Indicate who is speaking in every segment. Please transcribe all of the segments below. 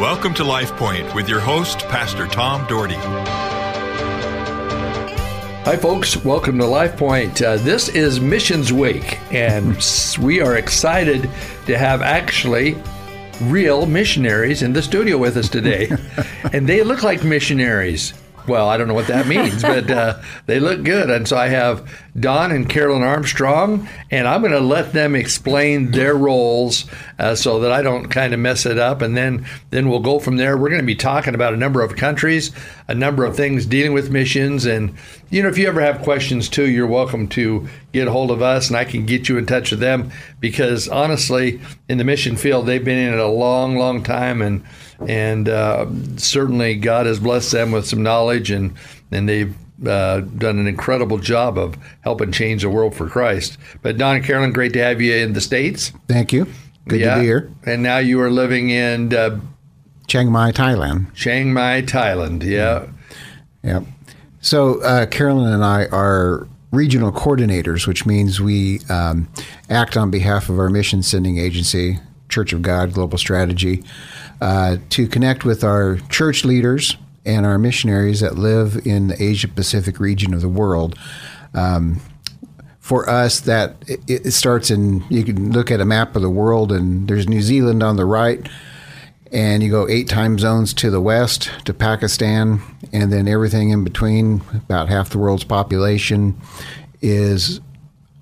Speaker 1: Welcome to Life Point with your host, Pastor Tom Dougherty.
Speaker 2: Hi, folks. Welcome to Life Point. Uh, this is Missions Week, and we are excited to have actually real missionaries in the studio with us today. and they look like missionaries. Well, I don't know what that means, but uh, they look good. And so I have Don and Carolyn Armstrong, and I'm going to let them explain their roles uh, so that I don't kind of mess it up. And then, then we'll go from there. We're going to be talking about a number of countries, a number of things dealing with missions. And, you know, if you ever have questions too, you're welcome to get a hold of us and I can get you in touch with them because honestly, in the mission field, they've been in it a long, long time. And, and uh, certainly God has blessed them with some knowledge, and and they've uh, done an incredible job of helping change the world for Christ. But Don and Carolyn, great to have you in the states.
Speaker 3: Thank you. Good yeah. to be here.
Speaker 2: And now you are living in uh,
Speaker 3: Chiang Mai, Thailand.
Speaker 2: Chiang Mai, Thailand. Yeah.
Speaker 3: Yep. So uh, Carolyn and I are regional coordinators, which means we um, act on behalf of our mission sending agency, Church of God Global Strategy uh, to connect with our church leaders and our missionaries that live in the Asia Pacific region of the world. Um, for us, that it, it starts in you can look at a map of the world, and there's New Zealand on the right, and you go eight time zones to the west to Pakistan, and then everything in between, about half the world's population, is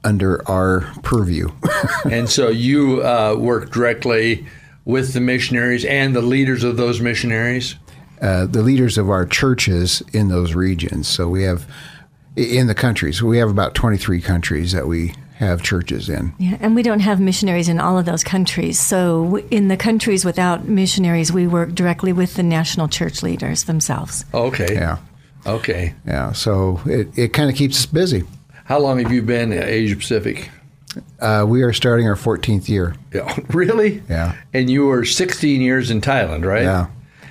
Speaker 3: under our purview.
Speaker 2: and so you uh, work directly with the missionaries and the leaders of those missionaries?
Speaker 3: Uh, the leaders of our churches in those regions. So we have in the countries. We have about 23 countries that we have churches in.
Speaker 4: Yeah, and we don't have missionaries in all of those countries. So in the countries without missionaries, we work directly with the national church leaders themselves.
Speaker 2: Okay.
Speaker 3: Yeah.
Speaker 2: Okay.
Speaker 3: Yeah. So it, it kind of keeps us busy.
Speaker 2: How long have you been in Asia Pacific?
Speaker 3: Uh, we are starting our 14th year.
Speaker 2: Yeah. Really?
Speaker 3: Yeah.
Speaker 2: And you were 16 years in Thailand, right?
Speaker 3: Yeah.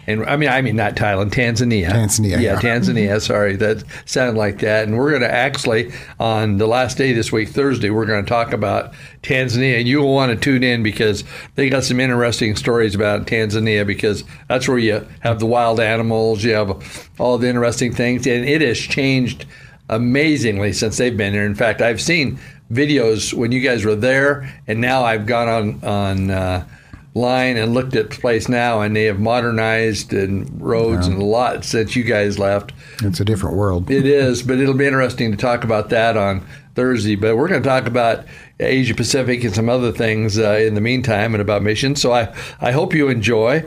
Speaker 2: And I mean, I mean, not Thailand, Tanzania.
Speaker 3: Tanzania.
Speaker 2: Yeah, yeah. Tanzania. Sorry, that sounded like that. And we're going to actually, on the last day this week, Thursday, we're going to talk about Tanzania. And you will want to tune in because they got some interesting stories about Tanzania because that's where you have the wild animals, you have all the interesting things. And it has changed amazingly since they've been here. In fact, I've seen videos when you guys were there, and now I've gone on on uh, line and looked at the place now, and they have modernized and roads yeah. and a lot since you guys left.
Speaker 3: It's a different world.
Speaker 2: it is, but it'll be interesting to talk about that on Thursday. But we're going to talk about Asia Pacific and some other things uh, in the meantime, and about missions. So I I hope you enjoy.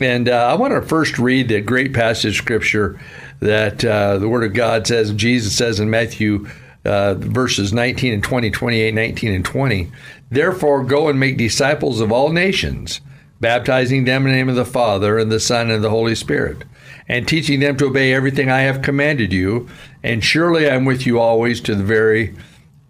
Speaker 2: And uh, I want to first read the great passage of scripture that uh, the Word of God says, Jesus says in Matthew uh, verses 19 and 20, 28, 19, and 20. Therefore, go and make disciples of all nations, baptizing them in the name of the Father, and the Son, and the Holy Spirit, and teaching them to obey everything I have commanded you. And surely I'm with you always to the very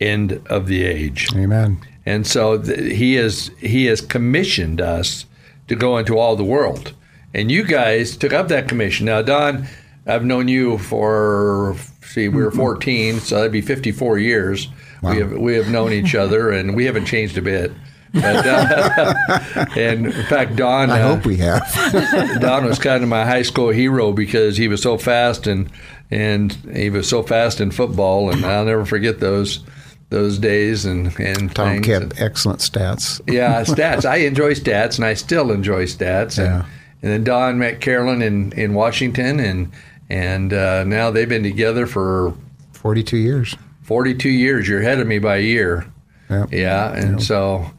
Speaker 2: end of the age.
Speaker 3: Amen.
Speaker 2: And so th- he has he has commissioned us to go into all the world. And you guys took up that commission. Now, Don, I've known you for see, we were 14, so that'd be 54 years. Wow. We have we have known each other, and we haven't changed a bit. But, uh, and in fact, Don.
Speaker 3: I uh, hope we have.
Speaker 2: Don was kind of my high school hero because he was so fast and and he was so fast in football, and I'll never forget those those days and and
Speaker 3: Tom
Speaker 2: things.
Speaker 3: kept excellent stats.
Speaker 2: yeah, stats. I enjoy stats, and I still enjoy stats. And,
Speaker 3: yeah.
Speaker 2: and then Don met Carolyn in in Washington, and and uh, now they've been together for
Speaker 3: 42 years.
Speaker 2: 42 years. You're ahead of me by a year.
Speaker 3: Yep.
Speaker 2: Yeah, and yep. so,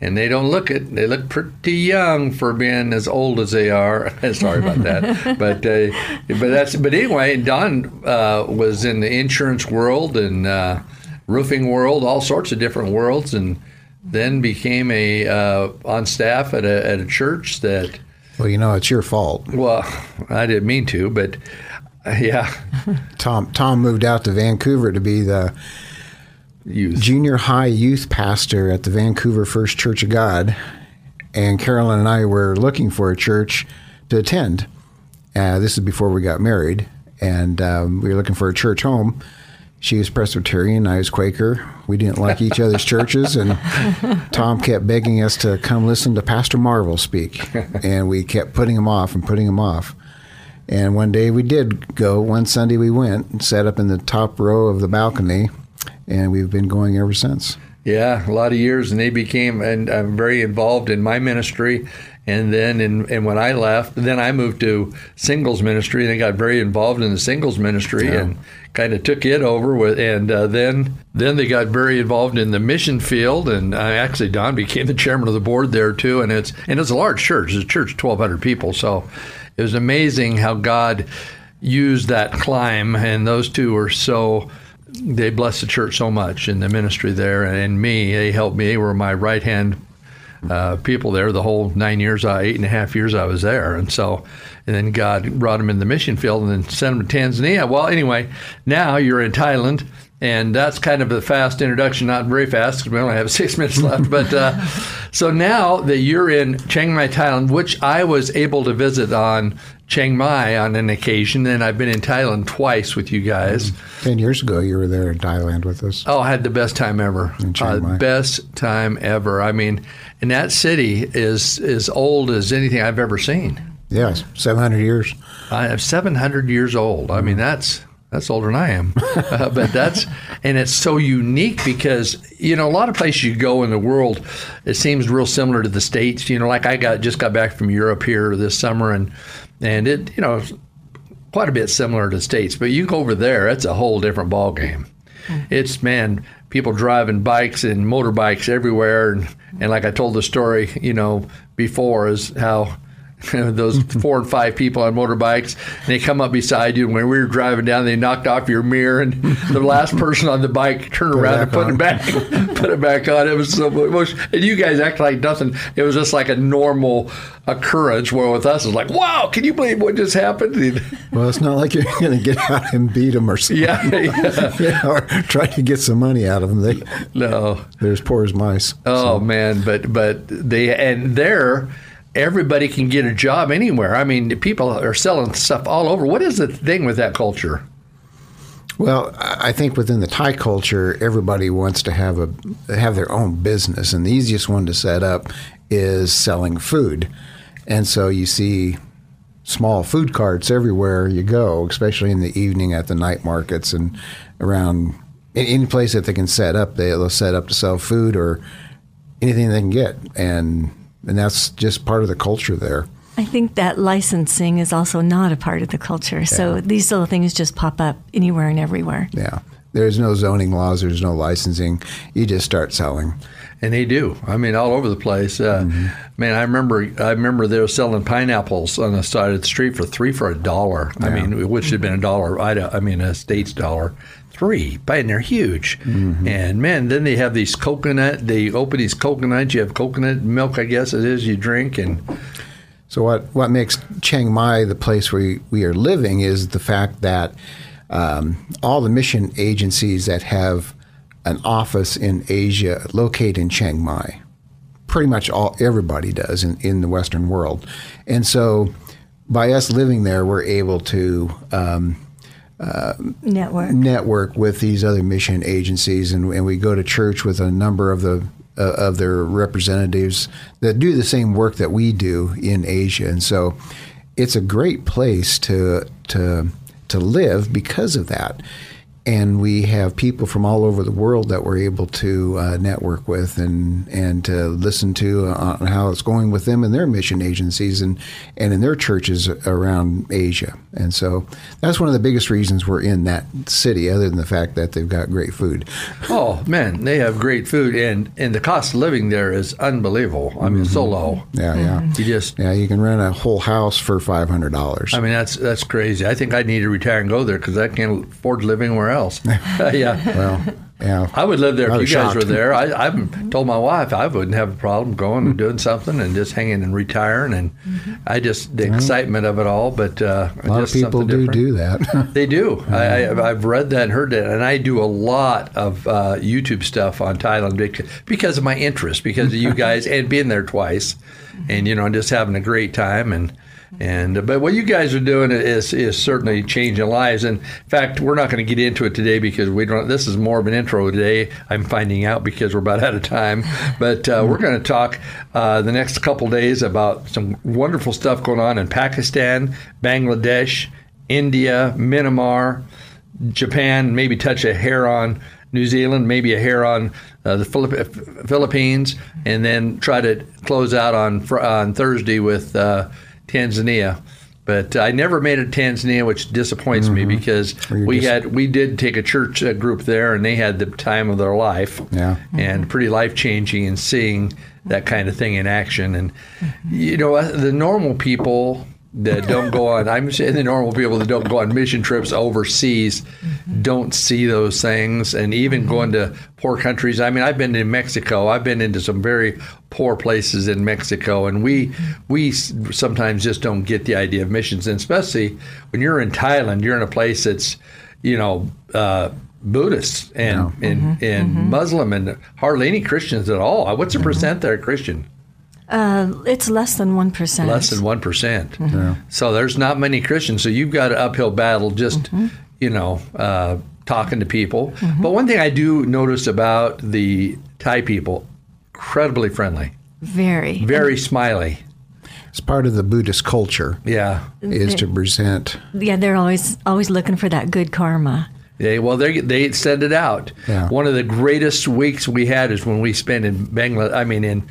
Speaker 2: and they don't look it. They look pretty young for being as old as they are. Sorry about that, but uh, but that's but anyway. Don uh, was in the insurance world and uh, roofing world, all sorts of different worlds, and then became a uh, on staff at a at a church that.
Speaker 3: Well, you know, it's your fault.
Speaker 2: Well, I didn't mean to, but yeah.
Speaker 3: Tom Tom moved out to Vancouver to be the youth. junior high youth pastor at the Vancouver First Church of God, and Carolyn and I were looking for a church to attend. Uh, this is before we got married, and um, we were looking for a church home. She was Presbyterian, I was Quaker. We didn't like each other's churches, and Tom kept begging us to come listen to Pastor Marvel speak. And we kept putting him off and putting him off. And one day we did go. One Sunday we went and sat up in the top row of the balcony, and we've been going ever since.
Speaker 2: Yeah, a lot of years, and they became, and I'm very involved in my ministry. And then, in, and when I left, then I moved to singles ministry, and I got very involved in the singles ministry,
Speaker 3: Yeah.
Speaker 2: and kind of took it over with. And uh, then, then they got very involved in the mission field, and I actually Don became the chairman of the board there too. And it's and it's a large church. It's a church, 1,200 people. So it was amazing how God used that climb, and those two were so they blessed the church so much in the ministry there and me they helped me. They were my right hand uh, people there the whole nine years uh, eight and a half years i was there. And so and then god brought them in the mission field and then sent them to tanzania. Well anyway now you're in thailand and that's kind of a fast introduction, not very fast because we only have six minutes left. But uh, so now that you're in Chiang Mai, Thailand, which I was able to visit on Chiang Mai on an occasion, and I've been in Thailand twice with you guys.
Speaker 3: Ten years ago, you were there in Thailand with us.
Speaker 2: Oh, I had the best time ever.
Speaker 3: In Chiang
Speaker 2: Uh, best time ever. I mean, and that city is as old as anything I've ever seen.
Speaker 3: Yes, 700 years.
Speaker 2: I am 700 years old. I mean, that's that's older than I am. Uh, but that's and it's so unique because you know a lot of places you go in the world, it seems real similar to the states. You know, like I got just got back from Europe here this summer, and and it you know quite a bit similar to the states. But you go over there, it's a whole different ball game. It's man, people driving bikes and motorbikes everywhere, and, and like I told the story, you know, before is how those four and five people on motorbikes, and they come up beside you, and when we were driving down, they knocked off your mirror, and the last person on the bike turned around and put
Speaker 3: on.
Speaker 2: it back, put it back on. It was so much, and you guys act like nothing. It was just like a normal occurrence. Where with us, it's like, wow, can you believe what just happened?
Speaker 3: Well, it's not like you're going to get out and beat them or something.
Speaker 2: yeah, yeah.
Speaker 3: Yeah, or try to get some money out of them. They,
Speaker 2: no.
Speaker 3: they're as poor as mice.
Speaker 2: Oh man, but but they and there everybody can get a job anywhere. I mean, people are selling stuff all over. What is the thing with that culture?
Speaker 3: Well, I think within the Thai culture, everybody wants to have a have their own business, and the easiest one to set up is selling food. And so you see small food carts everywhere you go, especially in the evening at the night markets and around any place that they can set up. They'll set up to sell food or anything they can get, and and that's just part of the culture there.
Speaker 4: I think that licensing is also not a part of the culture. So these little things just pop up anywhere and everywhere.
Speaker 3: Yeah. There's no zoning laws. There's no licensing. You just start selling.
Speaker 2: And they do. I mean, all over the place. Uh, Man, I remember. I remember they were selling pineapples on the side of the street for three for a dollar. I mean, which had been a dollar. I, I mean, a state's dollar. Three, and they're huge. And man, then they have these coconut. They open these coconuts. You have coconut milk, I guess it is. You drink and
Speaker 3: So what what makes Chiang Mai the place where we are living is the fact that um, all the mission agencies that have an office in Asia locate in Chiang Mai. Pretty much all everybody does in, in the Western world, and so by us living there, we're able to um,
Speaker 4: Network.
Speaker 3: network with these other mission agencies, and, and we go to church with a number of the uh, of their representatives that do the same work that we do in Asia, and so it's a great place to to to live because of that. And we have people from all over the world that we're able to uh, network with and and to listen to on how it's going with them and their mission agencies and and in their churches around Asia. And so that's one of the biggest reasons we're in that city, other than the fact that they've got great food.
Speaker 2: oh man, they have great food and and the cost of living there is unbelievable. I mean, it's so low.
Speaker 3: Yeah, yeah,
Speaker 2: You just
Speaker 3: yeah. You can rent a whole house for five hundred dollars.
Speaker 2: I mean, that's that's crazy. I think I need to retire and go there because I can't afford to live anywhere else. yeah.
Speaker 3: Well, yeah.
Speaker 2: I would live there if you guys were there. I, I've told my wife I wouldn't have a problem going and doing something and just hanging and retiring. And I just, the excitement of it all. But uh,
Speaker 3: A lot of people do
Speaker 2: different.
Speaker 3: do that.
Speaker 2: They do. I, I, I've read that and heard that, and I do a lot of uh, YouTube stuff on Thailand because of my interest, because of you guys, and being there twice, and you know, just having a great time, and And uh, but what you guys are doing is is certainly changing lives. And in fact, we're not going to get into it today because we don't. This is more of an intro today. I'm finding out because we're about out of time. But uh, we're going to talk uh, the next couple days about some wonderful stuff going on in Pakistan, Bangladesh, India, Myanmar, Japan. Maybe touch a hair on. New Zealand, maybe a hair on uh, the Philipp- Philippines, and then try to close out on on Thursday with uh, Tanzania. But I never made it to Tanzania, which disappoints me because
Speaker 3: you
Speaker 2: we
Speaker 3: just-
Speaker 2: had we did take a church uh, group there, and they had the time of their life,
Speaker 3: Yeah.
Speaker 2: and pretty life changing, and seeing that kind of thing in action. And you know, uh, the normal people that don't go on. I'm saying the normal people that don't go on mission trips overseas don't see those things. And even mm-hmm. going to poor countries I mean I've been to Mexico. I've been into some very poor places in Mexico. And we mm-hmm. we sometimes just don't get the idea of missions. And especially when you're in Thailand you're in a place that's you know uh, Buddhist and and, mm-hmm. and Muslim and hardly any Christians at all. What's the percent there Christian?
Speaker 4: Uh, it's less than 1%.
Speaker 2: less than one So there's not many Christians. So you've got an uphill battle just, you know, uh, talking to people. But one thing I do notice about the Thai people, incredibly friendly,
Speaker 4: Very.
Speaker 2: very smiley.
Speaker 3: It's part of the Buddhist culture
Speaker 2: Yeah.
Speaker 3: is to present.
Speaker 4: Yeah, they're always always looking for that good karma.
Speaker 2: They, well, they they send it out.
Speaker 3: Yeah.
Speaker 2: One of the greatest weeks we had is when we spent in Bangladesh. I mean, in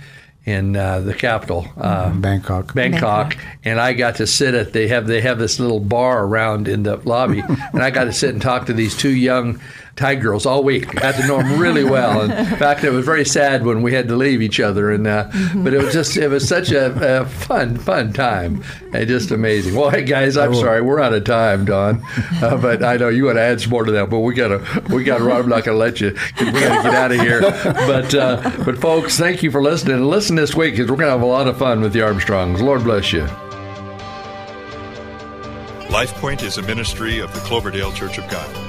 Speaker 2: in uh, the capital, uh,
Speaker 3: Bangkok.
Speaker 2: Bangkok,
Speaker 4: Bangkok.
Speaker 2: and I got to sit at they have they have this little bar around in the lobby, and I got to sit and talk to these two young Thai girls all week. Got to know them really well. And in fact, it was very sad when we had to leave each other, and uh, but it was just it was such a, a fun fun time, and just amazing. Well, hey guys, I'm sorry we're out of time, Don, uh, but I know you want to add some more to that, but we gotta we gotta run. I'm not gonna let you. We gotta get out of here. But uh, but folks, thank you for listening. And listen this week because we're gonna have a lot of fun with the Armstrongs. Lord bless you.
Speaker 1: LifePoint is a ministry of the Cloverdale Church of God.